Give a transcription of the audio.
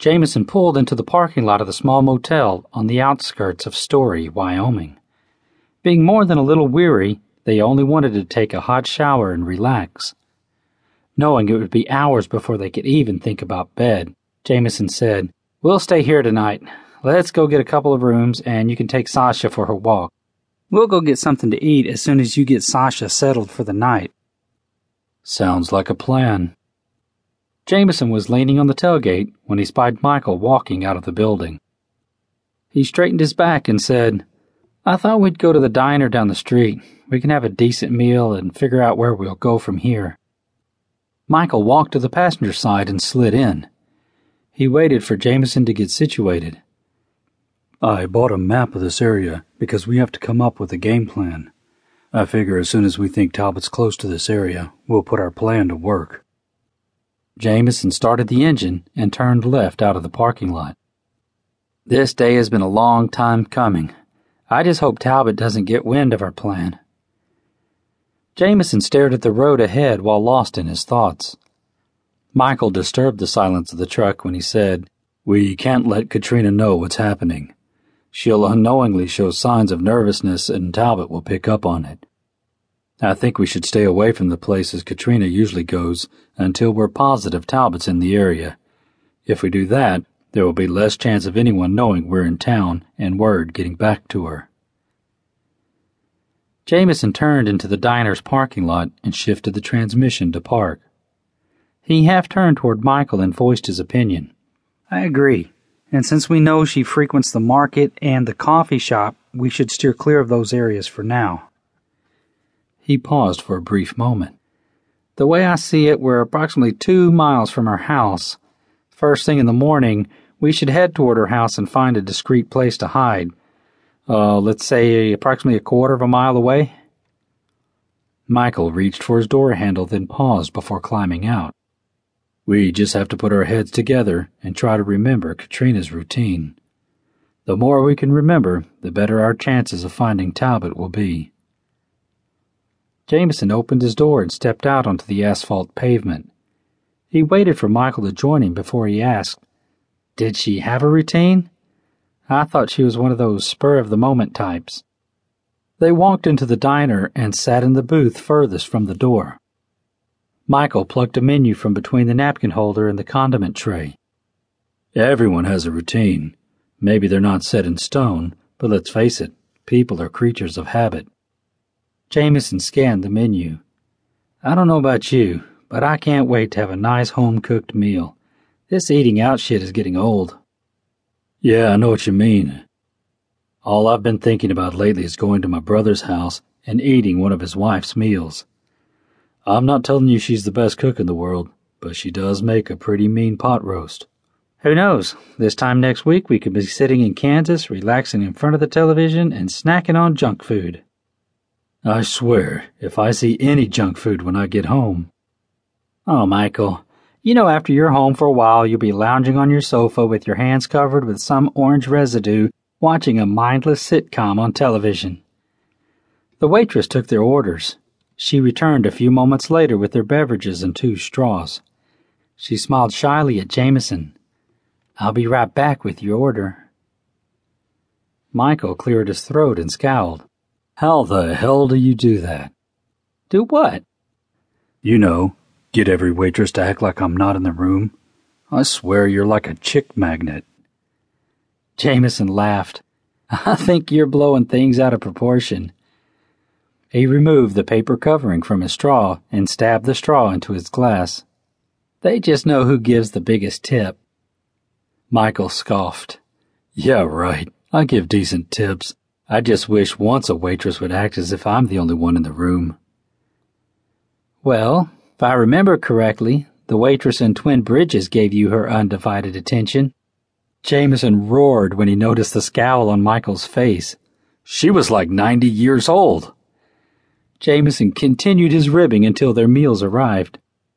Jameson pulled into the parking lot of the small motel on the outskirts of Story, Wyoming. Being more than a little weary, they only wanted to take a hot shower and relax. Knowing it would be hours before they could even think about bed, Jameson said, We'll stay here tonight. Let's go get a couple of rooms and you can take Sasha for her walk. We'll go get something to eat as soon as you get Sasha settled for the night. Sounds like a plan. Jameson was leaning on the tailgate when he spied Michael walking out of the building. He straightened his back and said, I thought we'd go to the diner down the street. We can have a decent meal and figure out where we'll go from here. Michael walked to the passenger side and slid in. He waited for Jameson to get situated. I bought a map of this area because we have to come up with a game plan. I figure as soon as we think Talbot's close to this area, we'll put our plan to work. Jameson started the engine and turned left out of the parking lot. This day has been a long time coming. I just hope Talbot doesn't get wind of our plan. Jameson stared at the road ahead while lost in his thoughts. Michael disturbed the silence of the truck when he said, We can't let Katrina know what's happening. She'll unknowingly show signs of nervousness and Talbot will pick up on it. I think we should stay away from the places Katrina usually goes until we're positive Talbot's in the area. If we do that, there will be less chance of anyone knowing we're in town and word getting back to her. Jameson turned into the diner's parking lot and shifted the transmission to park. He half turned toward Michael and voiced his opinion. I agree. And since we know she frequents the market and the coffee shop, we should steer clear of those areas for now. He paused for a brief moment. The way I see it, we're approximately two miles from her house. First thing in the morning, we should head toward her house and find a discreet place to hide. Uh, let's say approximately a quarter of a mile away. Michael reached for his door handle, then paused before climbing out. We just have to put our heads together and try to remember Katrina's routine. The more we can remember, the better our chances of finding Talbot will be. Jameson opened his door and stepped out onto the asphalt pavement. He waited for Michael to join him before he asked, Did she have a routine? I thought she was one of those spur of the moment types. They walked into the diner and sat in the booth furthest from the door. Michael plucked a menu from between the napkin holder and the condiment tray. Everyone has a routine. Maybe they're not set in stone, but let's face it, people are creatures of habit. Jameson scanned the menu. I don't know about you, but I can't wait to have a nice home cooked meal. This eating out shit is getting old. Yeah, I know what you mean. All I've been thinking about lately is going to my brother's house and eating one of his wife's meals. I'm not telling you she's the best cook in the world, but she does make a pretty mean pot roast. Who knows? This time next week we could be sitting in Kansas, relaxing in front of the television and snacking on junk food. I swear, if I see any junk food when I get home. Oh, Michael, you know after you're home for a while, you'll be lounging on your sofa with your hands covered with some orange residue, watching a mindless sitcom on television. The waitress took their orders. She returned a few moments later with their beverages and two straws. She smiled shyly at Jameson. I'll be right back with your order. Michael cleared his throat and scowled. How the hell do you do that? Do what? You know, get every waitress to act like I'm not in the room. I swear you're like a chick magnet. Jameson laughed. I think you're blowing things out of proportion. He removed the paper covering from his straw and stabbed the straw into his glass. They just know who gives the biggest tip. Michael scoffed. Yeah, right. I give decent tips. I just wish once a waitress would act as if I'm the only one in the room. Well, if I remember correctly, the waitress in Twin Bridges gave you her undivided attention. Jameson roared when he noticed the scowl on Michael's face. She was like ninety years old. Jameson continued his ribbing until their meals arrived.